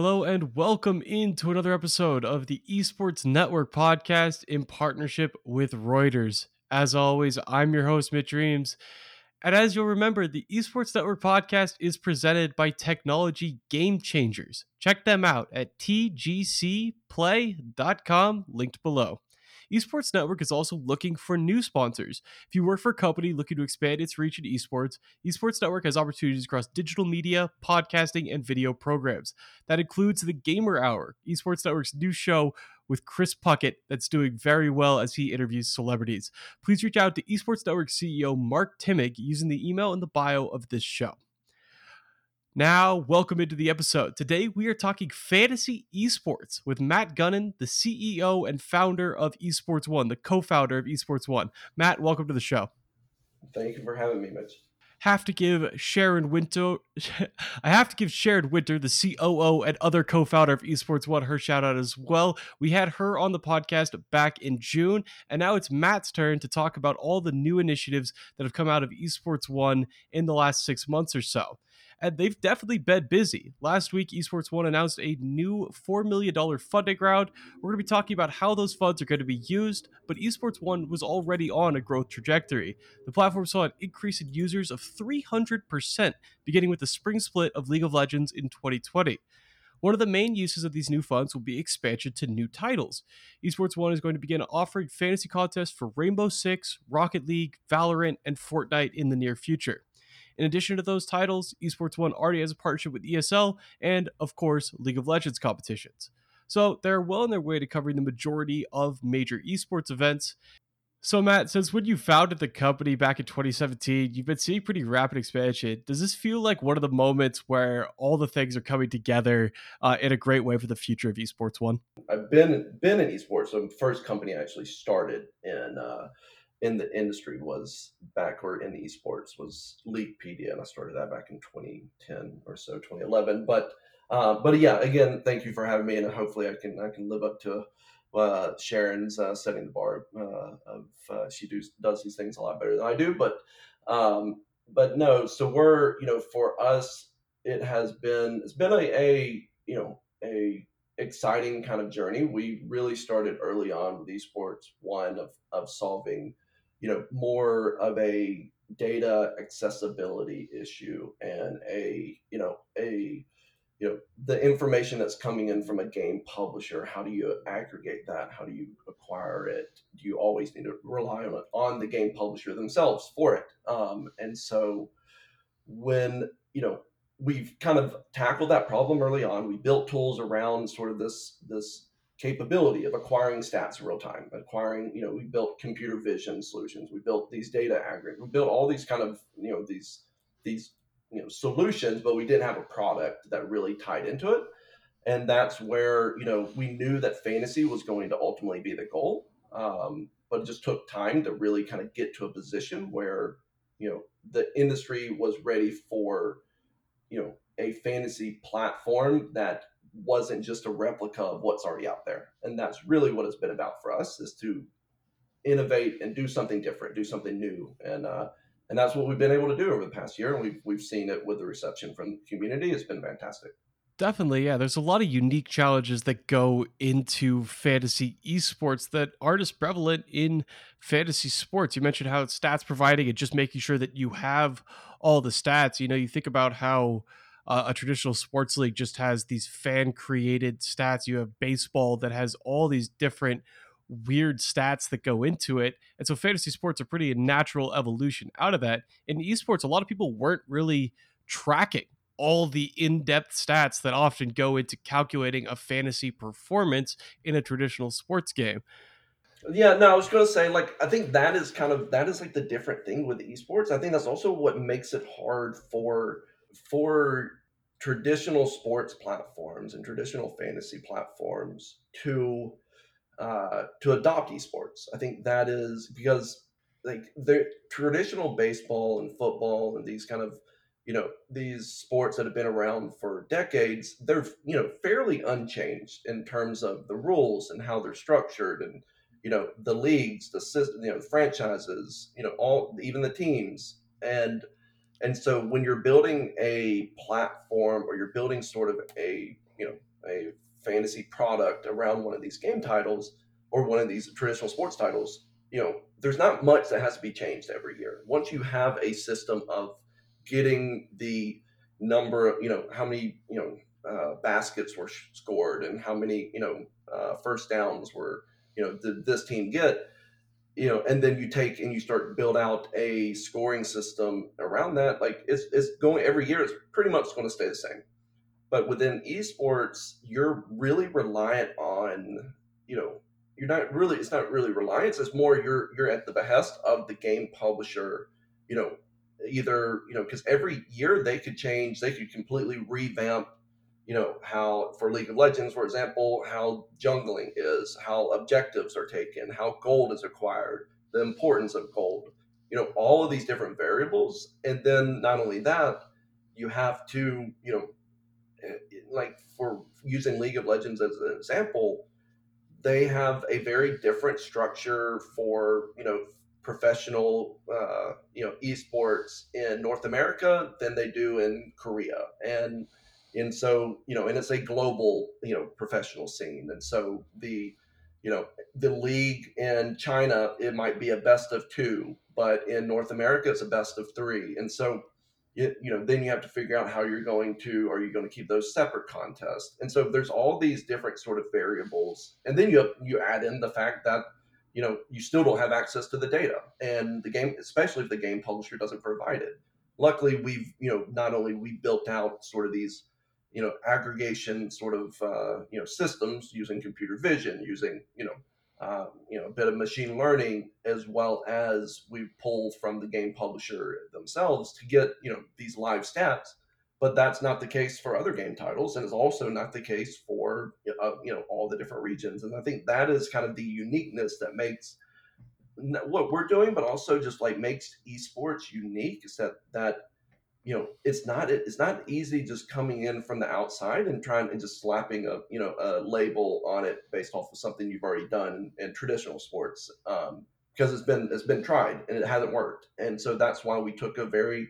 Hello and welcome into another episode of the Esports Network podcast in partnership with Reuters. As always, I'm your host, Mitch Reames. And as you'll remember, the Esports Network podcast is presented by Technology Game Changers. Check them out at tgcplay.com, linked below. Esports Network is also looking for new sponsors. If you work for a company looking to expand its reach in esports, Esports Network has opportunities across digital media, podcasting, and video programs. That includes the Gamer Hour, Esports Network's new show with Chris Puckett that's doing very well as he interviews celebrities. Please reach out to Esports Network CEO Mark Timig using the email in the bio of this show. Now, welcome into the episode. Today, we are talking fantasy esports with Matt Gunnin, the CEO and founder of Esports One, the co founder of Esports One. Matt, welcome to the show. Thank you for having me, Mitch. Have to give Sharon Winter, I have to give Sharon Winter, the COO and other co founder of Esports One, her shout out as well. We had her on the podcast back in June, and now it's Matt's turn to talk about all the new initiatives that have come out of Esports One in the last six months or so and they've definitely been busy. Last week, Esports One announced a new $4 million funding round. We're going to be talking about how those funds are going to be used, but Esports One was already on a growth trajectory. The platform saw an increase in users of 300%, beginning with the spring split of League of Legends in 2020. One of the main uses of these new funds will be expansion to new titles. Esports One is going to begin offering fantasy contests for Rainbow Six, Rocket League, Valorant, and Fortnite in the near future. In addition to those titles, Esports One already has a partnership with ESL and, of course, League of Legends competitions. So they're well on their way to covering the majority of major esports events. So, Matt, since when you founded the company back in 2017, you've been seeing pretty rapid expansion. Does this feel like one of the moments where all the things are coming together uh, in a great way for the future of esports? One, I've been been in esports. So, the first company I actually started in uh, in the industry was back or in esports was Leaguepedia, and I started that back in 2010 or so, 2011. But uh, but yeah, again, thank you for having me, and hopefully I can I can live up to uh, Sharon's uh, setting the bar uh, of uh, she do, does these things a lot better than I do. But um, but no, so we're you know for us it has been it's been a, a you know a exciting kind of journey. We really started early on with esports one of of solving you know more of a data accessibility issue and a you know a you know the information that's coming in from a game publisher how do you aggregate that? How do you acquire it? Do you always need to rely on on the game publisher themselves for it? Um, and so when you know we've kind of tackled that problem early on we built tools around sort of this this capability of acquiring stats in real time, acquiring, you know, we built computer vision solutions, we built these data aggregate, we built all these kind of, you know, these these you know solutions, but we didn't have a product that really tied into it. And that's where, you know, we knew that fantasy was going to ultimately be the goal. Um, but it just took time to really kind of get to a position where, you know, the industry was ready for, you know, a fantasy platform that wasn't just a replica of what's already out there. And that's really what it's been about for us is to innovate and do something different, do something new. And uh, and that's what we've been able to do over the past year. And we've we've seen it with the reception from the community. It's been fantastic. Definitely, yeah. There's a lot of unique challenges that go into fantasy esports that aren't as prevalent in fantasy sports. You mentioned how stats providing and just making sure that you have all the stats. You know, you think about how uh, a traditional sports league just has these fan created stats. You have baseball that has all these different weird stats that go into it. And so fantasy sports are pretty a natural evolution out of that. In esports, a lot of people weren't really tracking all the in-depth stats that often go into calculating a fantasy performance in a traditional sports game. Yeah, no, I was going to say like I think that is kind of that is like the different thing with esports. I think that's also what makes it hard for for traditional sports platforms and traditional fantasy platforms to uh, to adopt esports. I think that is because like the traditional baseball and football and these kind of you know these sports that have been around for decades they're you know fairly unchanged in terms of the rules and how they're structured and you know the leagues the system you know franchises you know all even the teams and and so when you're building a platform or you're building sort of a, you know, a fantasy product around one of these game titles or one of these traditional sports titles, you know, there's not much that has to be changed every year. Once you have a system of getting the number, of, you know, how many, you know, uh, baskets were scored and how many, you know, uh, first downs were, you know, did this team get, you know, and then you take and you start build out a scoring system around that. Like it's, it's going every year. It's pretty much going to stay the same. But within esports, you're really reliant on, you know, you're not really it's not really reliance it's more you're you're at the behest of the game publisher you know either you know because every year they could change they could completely revamp you know how for league of legends for example how jungling is how objectives are taken how gold is acquired the importance of gold you know all of these different variables. And then not only that you have to you know eh, like for using league of legends as an example they have a very different structure for you know professional uh, you know esports in North America than they do in Korea. And and so you know and it's a global you know professional scene and so the you know the league in China it might be a best of 2 but in North America it's a best of 3 and so it, you know, then you have to figure out how you're going to, are you going to keep those separate contests? And so there's all these different sort of variables. And then you, you add in the fact that, you know, you still don't have access to the data and the game, especially if the game publisher doesn't provide it. Luckily, we've, you know, not only we built out sort of these, you know, aggregation sort of, uh, you know, systems using computer vision, using, you know, uh, you know, a bit of machine learning as well as we pull from the game publisher themselves to get you know these live stats. But that's not the case for other game titles, and it's also not the case for uh, you know all the different regions. And I think that is kind of the uniqueness that makes what we're doing, but also just like makes esports unique. Is that that you know it's not it's not easy just coming in from the outside and trying and just slapping a you know a label on it based off of something you've already done in, in traditional sports um, because it's been it's been tried and it hasn't worked. And so that's why we took a very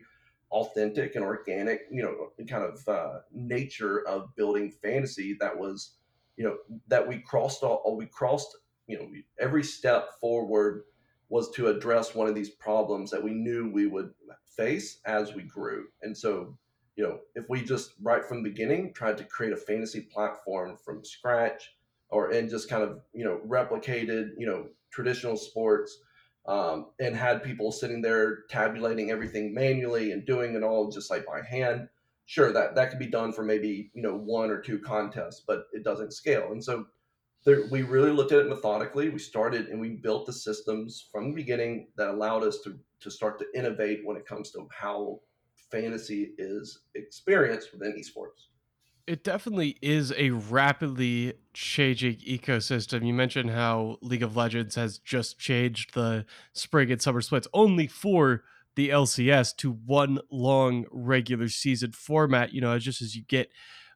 authentic and organic you know kind of uh, nature of building fantasy that was you know that we crossed all we crossed you know every step forward was to address one of these problems that we knew we would face as we grew. And so, you know, if we just right from the beginning tried to create a fantasy platform from scratch or and just kind of, you know, replicated, you know, traditional sports um, and had people sitting there tabulating everything manually and doing it all just like by hand, sure that that could be done for maybe, you know, one or two contests, but it doesn't scale. And so there, we really looked at it methodically. We started and we built the systems from the beginning that allowed us to to start to innovate when it comes to how fantasy is experienced within esports. It definitely is a rapidly changing ecosystem. You mentioned how League of Legends has just changed the spring and summer splits only for the LCS to one long regular season format. You know, just as you get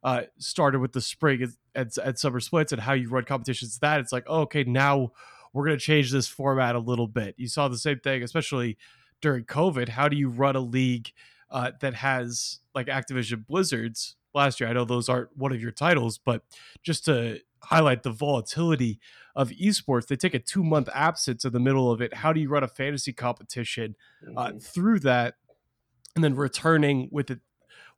uh, started with the spring and, and, summer splits and how you run competitions. That it's like, oh, okay, now we're going to change this format a little bit. You saw the same thing, especially during COVID. How do you run a league uh, that has like Activision Blizzard's last year? I know those aren't one of your titles, but just to highlight the volatility of esports, they take a two month absence in the middle of it. How do you run a fantasy competition uh, mm-hmm. through that, and then returning with it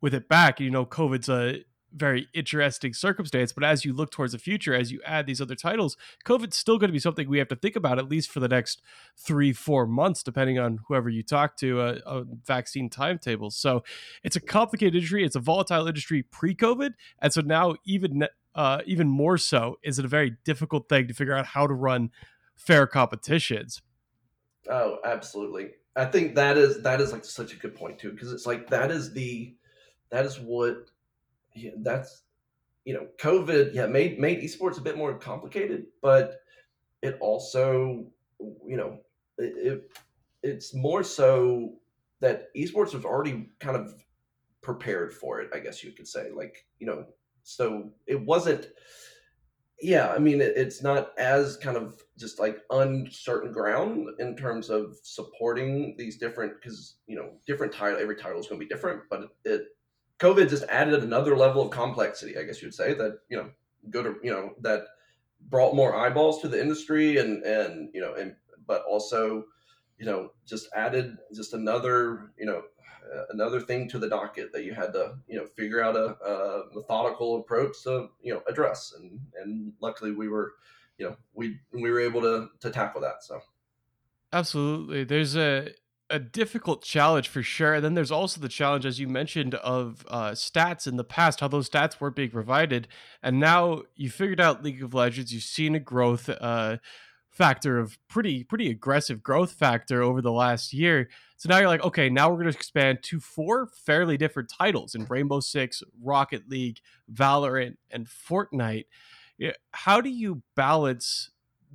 with it back? You know, COVID's a very interesting circumstance. But as you look towards the future, as you add these other titles, COVID's still going to be something we have to think about at least for the next three, four months, depending on whoever you talk to, uh, on vaccine timetables. So it's a complicated industry. It's a volatile industry pre-COVID, and so now even uh, even more so is it a very difficult thing to figure out how to run fair competitions. Oh, absolutely. I think that is that is like such a good point too, because it's like that is the that is what yeah, that's you know, COVID, yeah, made made esports a bit more complicated, but it also, you know, it, it it's more so that esports was already kind of prepared for it, I guess you could say. Like, you know, so it wasn't yeah, I mean, it, it's not as kind of just like uncertain ground in terms of supporting these different because you know different title every title is going to be different, but it COVID just added another level of complexity, I guess you'd say that you know go to you know that brought more eyeballs to the industry and and you know and but also you know just added just another you know uh, another thing to the docket that you had to you know figure out a, a methodical approach to you know address. And and luckily we were you know we we were able to to tackle that so. Absolutely. There's a a difficult challenge for sure. And then there's also the challenge, as you mentioned, of uh, stats in the past, how those stats weren't being provided. And now you figured out League of Legends, you've seen a growth uh, factor of pretty, pretty aggressive growth factor over the last year. So now you're like, okay, now we're going to expand to four fairly different titles in Rainbow Six, Rocket League, Valorant, and Fortnite. How do you balance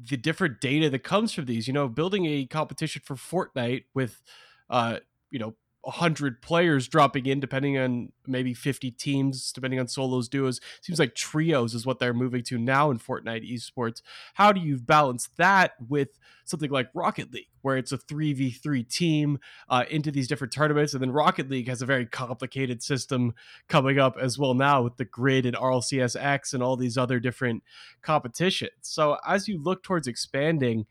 the different data that comes from these. You know, building a competition for Fortnite with, uh, you know, 100 players dropping in depending on maybe 50 teams depending on solos duos. Seems like trios is what they're moving to now in fortnite esports. How do you balance that with something like rocket league where it's a 3v3 team uh, into these different tournaments? And then rocket league has a very complicated system coming up as well now with the grid and RLCS X and all these other different competitions. So as you look towards expanding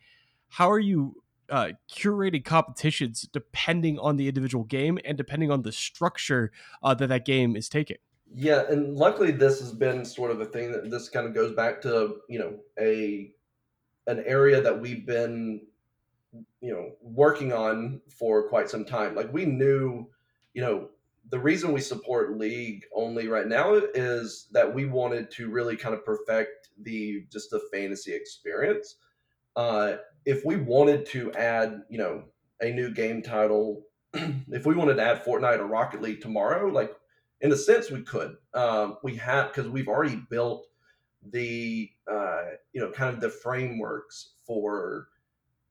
how are you uh, curated competitions depending on the individual game and depending on the structure uh, that that game is taking. Yeah, and luckily this has been sort of a thing that this kind of goes back to you know a an area that we've been you know working on for quite some time. Like we knew, you know, the reason we support league only right now is that we wanted to really kind of perfect the just the fantasy experience. Uh, if we wanted to add, you know, a new game title, if we wanted to add Fortnite or Rocket League tomorrow, like in a sense we could. Um, we have because we've already built the uh, you know kind of the frameworks for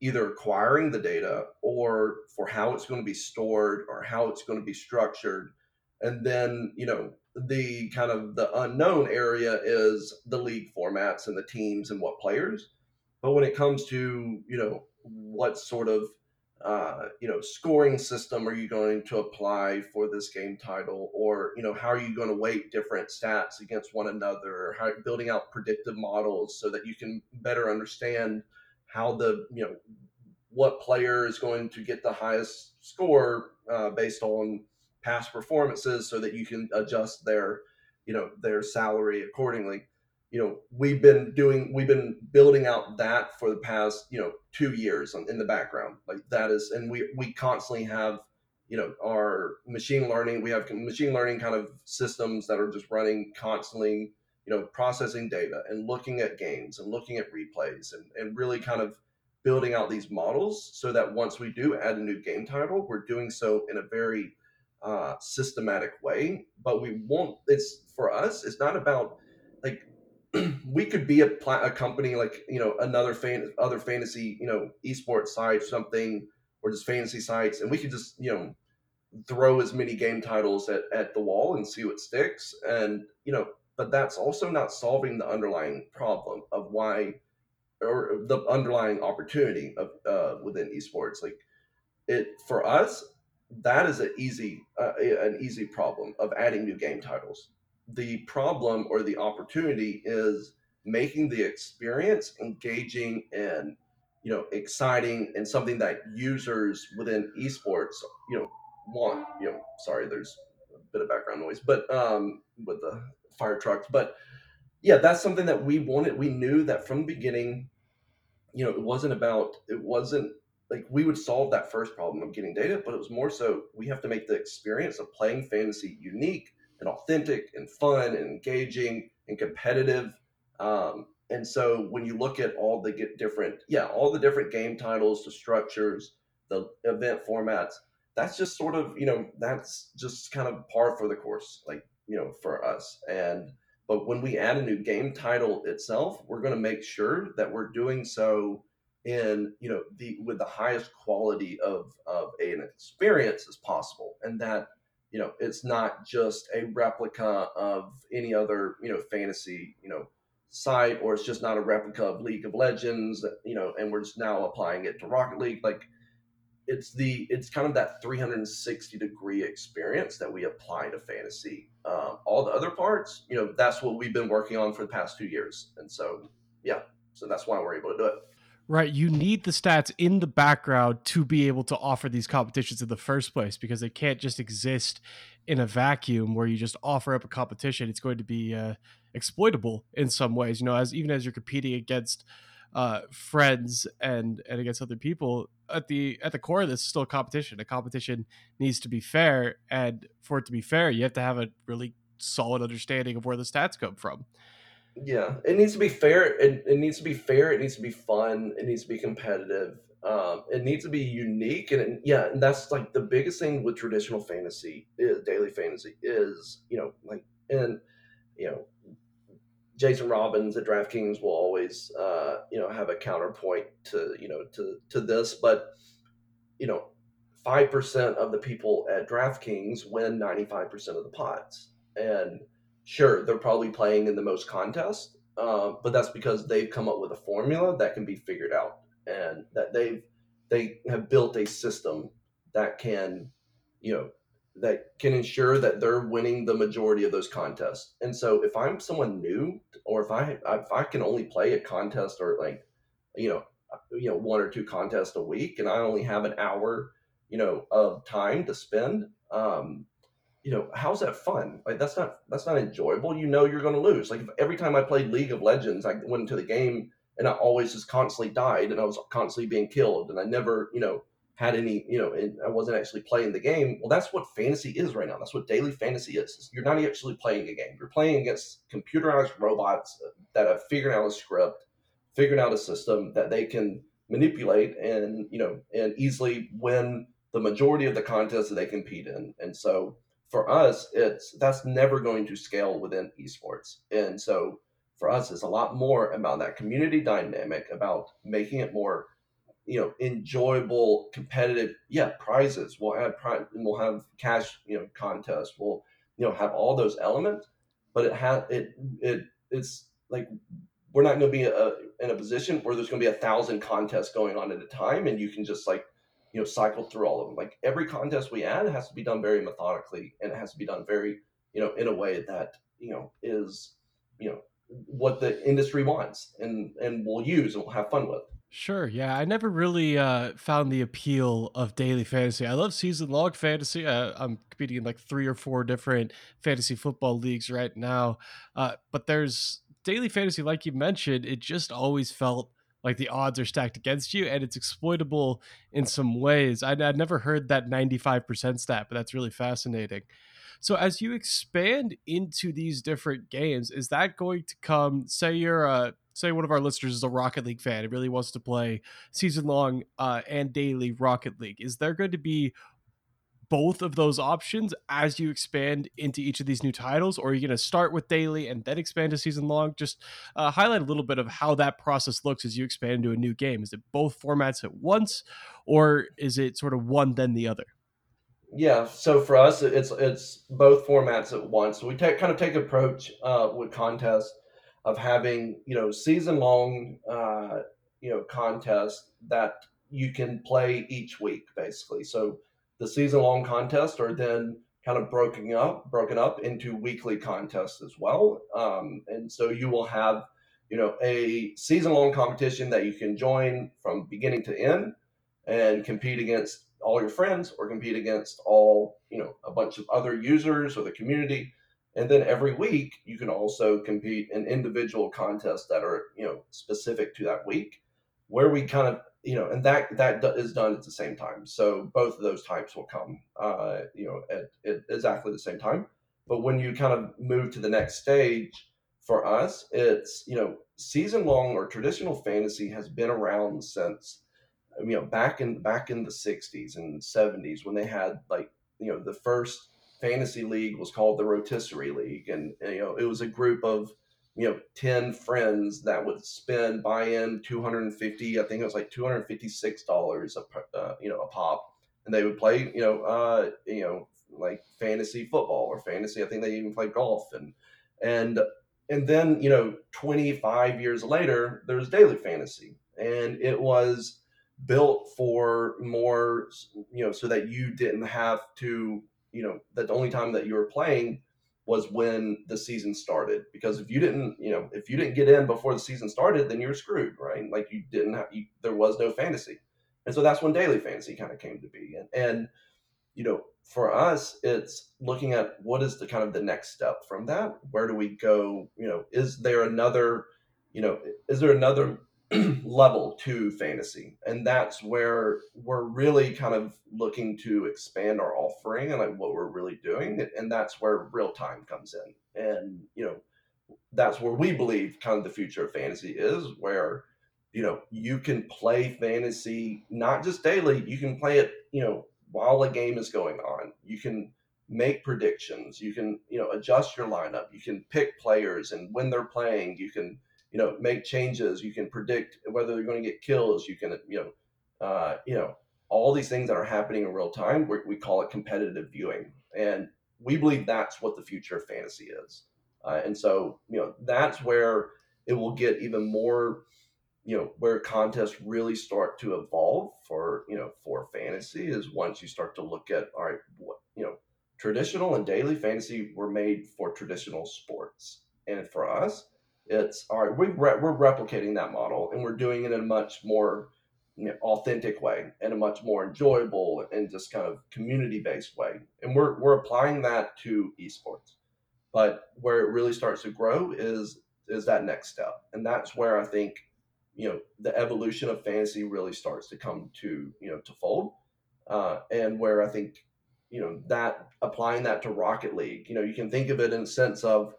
either acquiring the data or for how it's going to be stored or how it's going to be structured and then you know the kind of the unknown area is the league formats and the teams and what players but when it comes to you know what sort of uh, you know scoring system are you going to apply for this game title, or you know how are you going to weight different stats against one another? How building out predictive models so that you can better understand how the you know what player is going to get the highest score uh, based on past performances, so that you can adjust their you know their salary accordingly you know we've been doing we've been building out that for the past you know two years in the background. Like that is and we we constantly have you know our machine learning we have machine learning kind of systems that are just running constantly you know processing data and looking at games and looking at replays and, and really kind of building out these models so that once we do add a new game title we're doing so in a very uh, systematic way. But we won't it's for us it's not about we could be a, pl- a company like you know another fan other fantasy you know esports site something or just fantasy sites and we could just you know throw as many game titles at, at the wall and see what sticks. And you know but that's also not solving the underlying problem of why or the underlying opportunity of uh, within esports. Like it for us that is an easy uh, an easy problem of adding new game titles the problem or the opportunity is making the experience engaging and you know exciting and something that users within esports you know want you know sorry there's a bit of background noise but um with the fire trucks but yeah that's something that we wanted we knew that from the beginning you know it wasn't about it wasn't like we would solve that first problem of getting data but it was more so we have to make the experience of playing fantasy unique and authentic and fun and engaging and competitive. Um, and so when you look at all the get different, yeah, all the different game titles, the structures, the event formats, that's just sort of, you know, that's just kind of par for the course, like, you know, for us. And, but when we add a new game title itself, we're going to make sure that we're doing so in, you know, the, with the highest quality of, of an experience as possible. And that you know it's not just a replica of any other you know fantasy you know site or it's just not a replica of league of legends you know and we're just now applying it to rocket league like it's the it's kind of that 360 degree experience that we apply to fantasy. Um, all the other parts, you know, that's what we've been working on for the past two years, and so yeah, so that's why we're able to do it. Right. You need the stats in the background to be able to offer these competitions in the first place because they can't just exist in a vacuum where you just offer up a competition. It's going to be uh, exploitable in some ways. You know, as even as you're competing against uh, friends and and against other people, at the at the core of this is still a competition. A competition needs to be fair, and for it to be fair, you have to have a really solid understanding of where the stats come from. Yeah, it needs to be fair. It, it needs to be fair. It needs to be fun. It needs to be competitive. Um, it needs to be unique, and it, yeah, and that's like the biggest thing with traditional fantasy, is, daily fantasy, is you know like and you know Jason Robins at DraftKings will always uh, you know have a counterpoint to you know to to this, but you know five percent of the people at DraftKings win ninety five percent of the pots, and sure, they're probably playing in the most contests, uh, but that's because they've come up with a formula that can be figured out, and that they've they have built a system that can, you know, that can ensure that they're winning the majority of those contests. And so, if I'm someone new, or if I if I can only play a contest or like, you know, you know, one or two contests a week, and I only have an hour, you know, of time to spend, um, you know how's that fun? Like that's not that's not enjoyable. You know you're going to lose. Like every time i played league of legends i went into the game and i always just constantly died and i was constantly being killed and i never you know had any you know and i wasn't actually playing the game. Well that's what fantasy is right now. That's what daily fantasy is. You're not actually playing a game. You're playing against computerized robots that have figured out a script figured out a system that they can manipulate and you know and easily win the majority of the contests that they compete in. And so for us, it's that's never going to scale within esports. And so for us, it's a lot more about that community dynamic, about making it more, you know, enjoyable, competitive. Yeah, prizes. We'll prize. We'll have cash, you know, contests. We'll, you know, have all those elements. But it has it it it's like we're not going to be a, in a position where there's going to be a thousand contests going on at a time, and you can just like you know cycle through all of them like every contest we add has to be done very methodically and it has to be done very you know in a way that you know is you know what the industry wants and and we'll use and we'll have fun with Sure, yeah. I never really uh, found the appeal of daily fantasy. I love season long fantasy. Uh, I'm competing in like three or four different fantasy football leagues right now. Uh, but there's daily fantasy, like you mentioned, it just always felt like the odds are stacked against you and it's exploitable in some ways. I'd, I'd never heard that 95% stat, but that's really fascinating. So as you expand into these different games, is that going to come? Say you're a say one of our listeners is a Rocket League fan and really wants to play season long uh, and daily Rocket League. Is there going to be both of those options as you expand into each of these new titles, or are you going to start with daily and then expand to season long? Just uh, highlight a little bit of how that process looks as you expand into a new game. Is it both formats at once, or is it sort of one then the other? Yeah, so for us, it's it's both formats at once. We take kind of take approach uh, with contests of having you know season long uh, you know contests that you can play each week basically. So the season long contests are then kind of broken up broken up into weekly contests as well. Um, and so you will have you know a season long competition that you can join from beginning to end and compete against all your friends or compete against all you know a bunch of other users or the community. And then every week you can also compete in individual contests that are you know specific to that week where we kind of you know, and that that is done at the same time. So both of those types will come, uh, you know, at, at exactly the same time. But when you kind of move to the next stage, for us, it's you know, season long or traditional fantasy has been around since, you know, back in back in the '60s and '70s when they had like you know the first fantasy league was called the Rotisserie League, and, and you know it was a group of you know 10 friends that would spend buy in 250 i think it was like 256 dollars a uh, you know a pop. And they would play you know uh you know like fantasy football or fantasy i think they even play golf. And and and then you know 25 years later there's daily fantasy. And it was built for more, you know, so that you didn't have to, you know, that the only time that you were playing was when the season started. Because if you didn't, you know, if you didn't get in before the season started, then you're screwed, right? Like you didn't have, you, there was no fantasy, and so that's when daily fantasy kind of came to be, and and you know, for us, it's looking at what is the kind of the next step from that. Where do we go? You know, is there another, you know, is there another level to fantasy. And that's where we're really kind of looking to expand our offering and like what we're really doing. And that's where real time comes in. And you know that's where we believe kind of the future of fantasy is where you know you can play fantasy not just daily. You can play it you know while a game is going on. You can make predictions. You can you know adjust your lineup. You can pick players and when they're playing. You can you know make changes you can predict whether they're going to get kills you can you know uh, you know all these things that are happening in real time we we call it competitive viewing. And we believe that's what the future of fantasy is. Uh, and so you know that's where it will get even more you know where contests really start to evolve for you know for fantasy is once you start to look at all right what you know traditional and daily fantasy were made for traditional sports. And for us it's all right. We re- we're replicating that model, and we're doing it in a much more you know, authentic way, in a much more enjoyable and just kind of community based way. And we're we're applying that to esports. But where it really starts to grow is is that next step, and that's where I think you know the evolution of fantasy really starts to come to you know to fold, uh, and where I think you know that applying that to Rocket League, you know, you can think of it in the sense of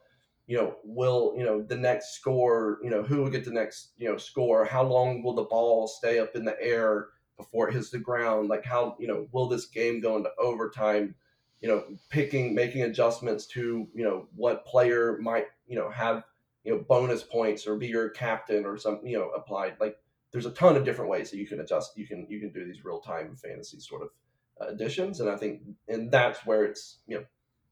you know, will, you know, the next score, you know, who will get the next, you know, score? How long will the ball stay up in the air before it hits the ground? Like how, you know, will this game go into overtime? You know, picking, making adjustments to, you know, what player might, you know, have, you know, bonus points or be your captain or something, you know, applied. Like there's a ton of different ways that you can adjust. You can, you can do these real time fantasy sort of additions. And I think, and that's where it's, you know,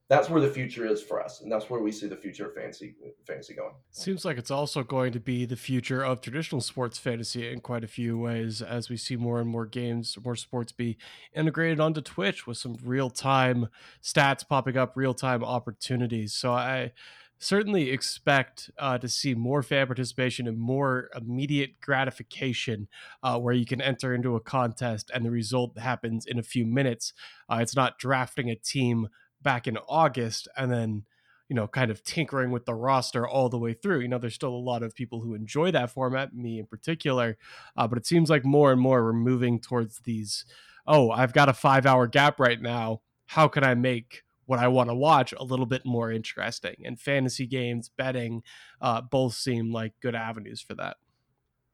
that's where the future is for us, and that's where we see the future of fantasy fantasy going. Seems like it's also going to be the future of traditional sports fantasy in quite a few ways, as we see more and more games, more sports be integrated onto Twitch with some real time stats popping up, real time opportunities. So I certainly expect uh, to see more fan participation and more immediate gratification uh, where you can enter into a contest and the result happens in a few minutes. Uh, it's not drafting a team back in August and then you know kind of tinkering with the roster all the way through. You know there's still a lot of people who enjoy that format me in particular uh, but it seems like more and more we're moving towards these oh i've got a five hour gap right now. How can i make what i want to watch a little bit more interesting? And fantasy games betting uh, both seem like good avenues for that.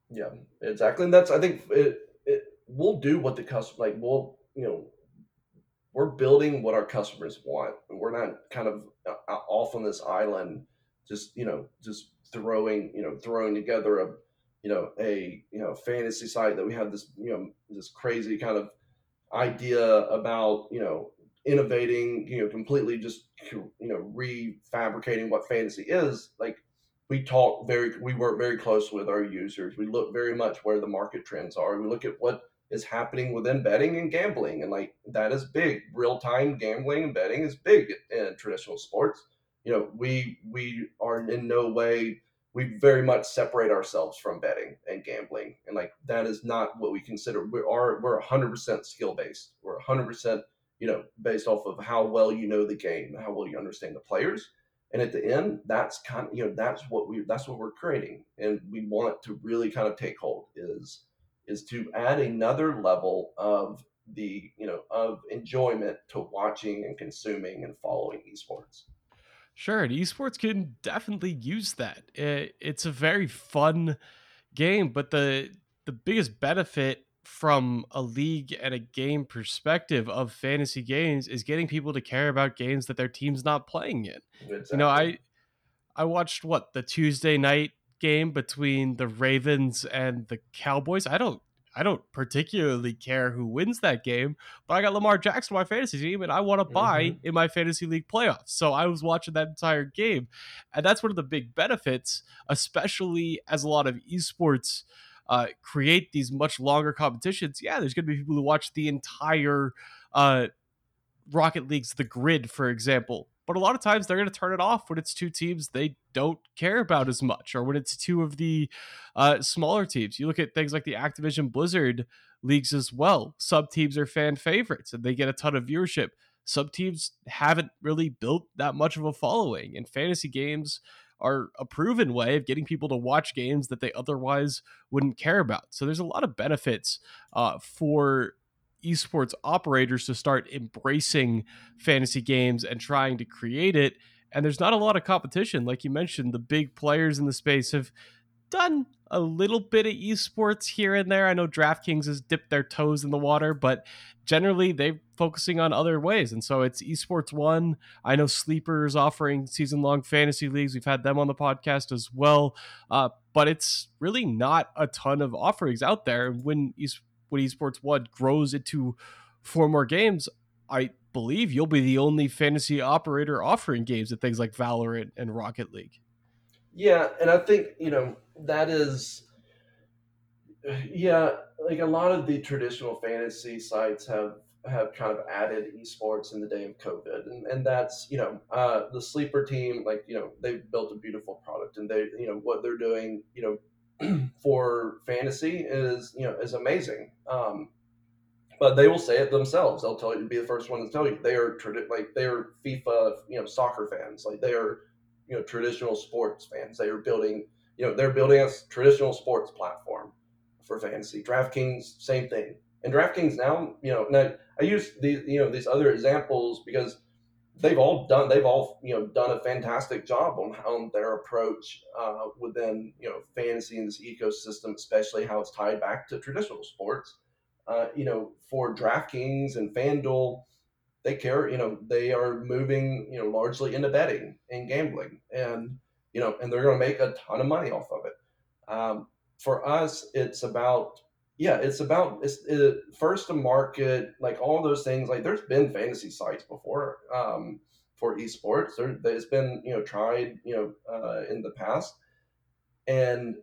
Yeah exactly and that's i think it, it we'll do what the customer like we'll you know we're building what our customers want. We're not kind of uh, off on this island, just you know, just throwing you know throwing together a you know a you know fantasy site that we have this you know this crazy kind of idea about you know innovating you know completely just you know refabricating what fantasy is like we talk very we work very close with our users we look very much where the market trends are we look at what is happening within betting and gambling and like that is big. Real-time gambling and betting is big in traditional sports. You know we we are in no way we very much separate ourselves from betting and gambling and like that is not what we consider. We are we're 100% skill based we're 100% you know based off of how well you know the game how well you understand the players and at the end that's kind of you know that's what we that's what we're creating and we want to really kind of take hold is is to add another level of the you know of enjoyment to watching and consuming and following esports. Sure and esports can definitely use that. It, it's a very fun game but the the biggest benefit from a league and a game perspective of fantasy games is getting people to care about games that their team's not playing in. Exactly. you know i i watched what the tuesday night game between the Ravens and the Cowboys. I don't I don't particularly care who wins that game, but I got Lamar Jackson on my fantasy team and I want to buy mm-hmm. in my fantasy league playoffs. So I was watching that entire game. And that's one of the big benefits, especially as a lot of esports uh, create these much longer competitions, yeah, there's going to be people who watch the entire uh, Rocket League's The Grid, for example. But a lot of times they're going to turn it off when it's two teams they don't care about as much, or when it's two of the uh, smaller teams. You look at things like the Activision Blizzard leagues as well. Sub teams are fan favorites and they get a ton of viewership. Sub teams haven't really built that much of a following, and fantasy games are a proven way of getting people to watch games that they otherwise wouldn't care about. So there's a lot of benefits uh, for esports operators to start embracing fantasy games and trying to create it. And there's not a lot of competition. Like you mentioned, the big players in the space have done a little bit of esports here and there. I know DraftKings has dipped their toes in the water, but generally they're focusing on other ways. And so it's esports one. I know Sleeper is offering season long fantasy leagues. We've had them on the podcast as well. Uh, but it's really not a ton of offerings out there. And when esports when esports one grows into four more games, I believe you'll be the only fantasy operator offering games at things like Valorant and Rocket League. Yeah, and I think you know that is, yeah, like a lot of the traditional fantasy sites have have kind of added esports in the day of COVID, and and that's you know uh, the sleeper team, like you know they've built a beautiful product, and they you know what they're doing, you know for fantasy is you know is amazing. Um, but they will say it themselves. They'll tell you, be the first one to tell you they are tradi- like they are FIFA, you know, soccer fans. Like they are, you know, traditional sports fans. They are building, you know, they're building a traditional sports platform for fantasy. DraftKings, same thing. And DraftKings now, you know, now I use these, you know, these other examples because they've all done they've all you know done a fantastic job on, on their approach uh, within you know fantasy and this ecosystem, especially how it's tied back to traditional sports. Uh, you know, for DraftKings and FanDuel, they care. You know, they are moving you know largely into betting and gambling, and you know, and they're going to make a ton of money off of it. Um, for us, it's about yeah, it's about it's it, first to market, like all those things. Like there's been fantasy sites before um, for esports. There, there's been you know tried you know uh, in the past, and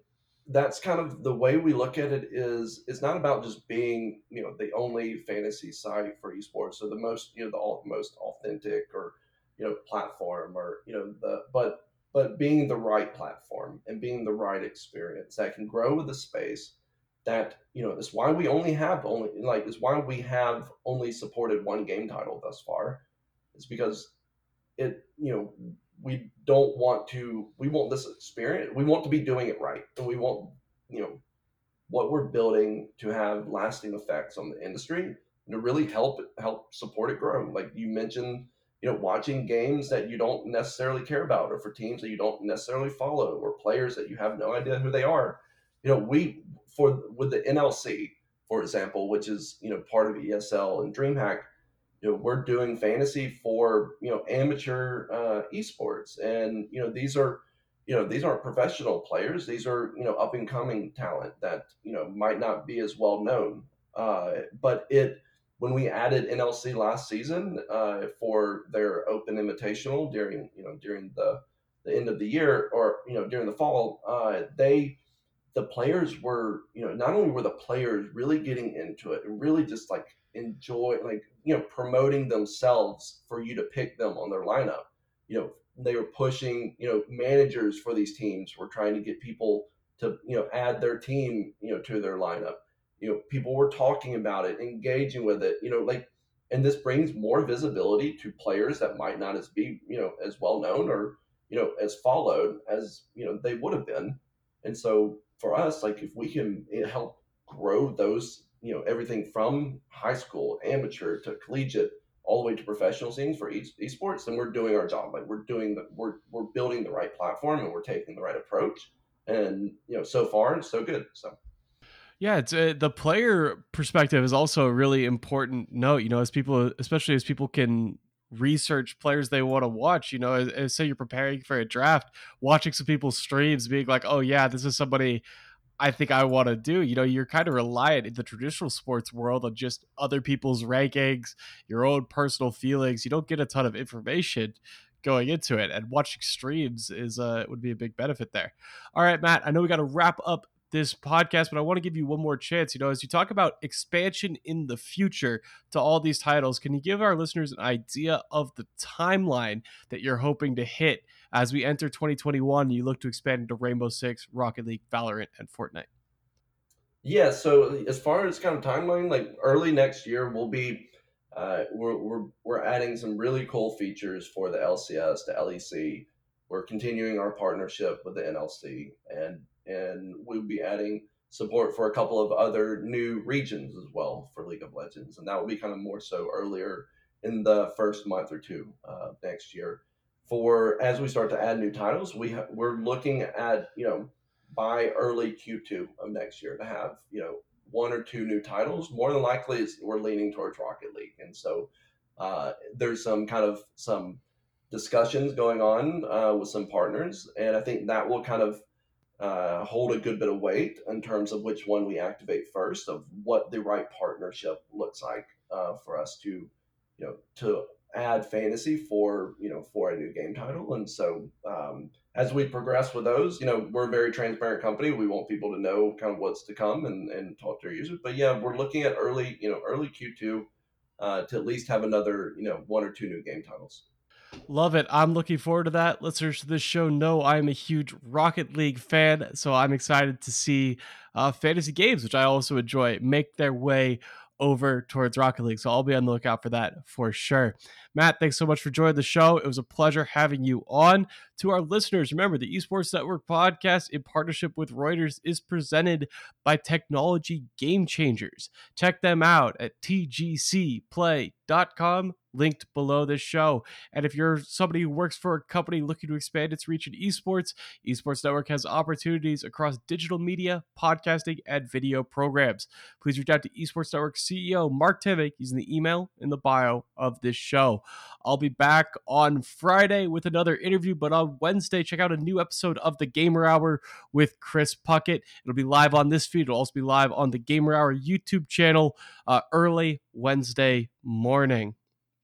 that's kind of the way we look at it. Is it's not about just being you know the only fantasy site for esports or the most you know the all, most authentic or you know platform or you know the but but being the right platform and being the right experience that can grow with the space that you know is why we only have only like is why we have only supported one game title thus far it's because it you know we don't want to we want this experience we want to be doing it right and we want you know what we're building to have lasting effects on the industry and to really help help support it grow. Like you mentioned you know watching games that you don't necessarily care about or for teams that you don't necessarily follow or players that you have no idea who they are. You know we for with the NLC, for example, which is you know part of ESL and DreamHack, you know we're doing fantasy for you know amateur uh, esports, and you know these are you know these aren't professional players; these are you know up and coming talent that you know might not be as well known. Uh, but it when we added NLC last season uh, for their open invitational during you know during the the end of the year or you know during the fall, uh, they the players were, you know, not only were the players really getting into it and really just like enjoy, like, you know, promoting themselves for you to pick them on their lineup. You know, they were pushing, you know, managers for these teams were trying to get people to, you know, add their team, you know, to their lineup. You know, people were talking about it, engaging with it, you know, like, and this brings more visibility to players that might not as be, you know, as well known or, you know, as followed as, you know, they would have been. And so for us, like if we can eh, help grow those, you know, everything from high school, amateur to collegiate, all the way to professional scenes for e- esports, then we're doing our job. Like we're doing the we're we're building the right platform and we're taking the right approach. And you know, so far it's so good. So. Yeah, it's uh, the player perspective is also a really important note. You know, as people, especially as people can research players they want to watch. You know, as, say you're preparing for a draft, watching some people's streams, being like, "Oh yeah, this is somebody I think I want to do." You know, you're kind of reliant in the traditional sports world on just other people's rankings, your own personal feelings. You don't get a ton of information going into it, and watching streams is uh would be a big benefit there. All right, Matt, I know we got to wrap up this podcast, but I want to give you one more chance. You know, as you talk about expansion in the future to all these titles, can you give our listeners an idea of the timeline that you're hoping to hit as we enter 2021 and you look to expand into Rainbow Six, Rocket League, Valorant, and Fortnite? Yeah, so as far as kind of timeline, like early next year, we'll be uh, we're, we're we're adding some really cool features for the LCS, the LEC. We're continuing our partnership with the NLC, and and we'll be adding support for a couple of other new regions as well for League of Legends, and that will be kind of more so earlier in the first month or two uh, next year. For as we start to add new titles, we ha- we're looking at you know by early Q2 of next year to have you know one or two new titles. More than likely, we're leaning towards Rocket League, and so uh, there's some kind of some discussions going on uh, with some partners, and I think that will kind of uh, hold a good bit of weight in terms of which one we activate first, of what the right partnership looks like uh, for us to, you know, to add fantasy for you know for a new game title, and so. Um, as we progress with those, you know, we're a very transparent company. We want people to know kind of what's to come and, and talk to our users. But yeah, we're looking at early, you know, early Q2 uh, to at least have another, you know, one or two new game titles. Love it. I'm looking forward to that. Listeners to this show know I'm a huge Rocket League fan, so I'm excited to see uh, fantasy games, which I also enjoy, make their way over towards Rocket League. So I'll be on the lookout for that for sure. Matt, thanks so much for joining the show. It was a pleasure having you on. To our listeners, remember the Esports Network podcast in partnership with Reuters is presented by Technology Game Changers. Check them out at tgcplay.com linked below this show. And if you're somebody who works for a company looking to expand its reach in esports, Esports Network has opportunities across digital media, podcasting, and video programs. Please reach out to Esports Network CEO Mark Tivik using the email in the bio of this show. I'll be back on Friday with another interview, but Wednesday, check out a new episode of the Gamer Hour with Chris Puckett. It'll be live on this feed. It'll also be live on the Gamer Hour YouTube channel uh, early Wednesday morning.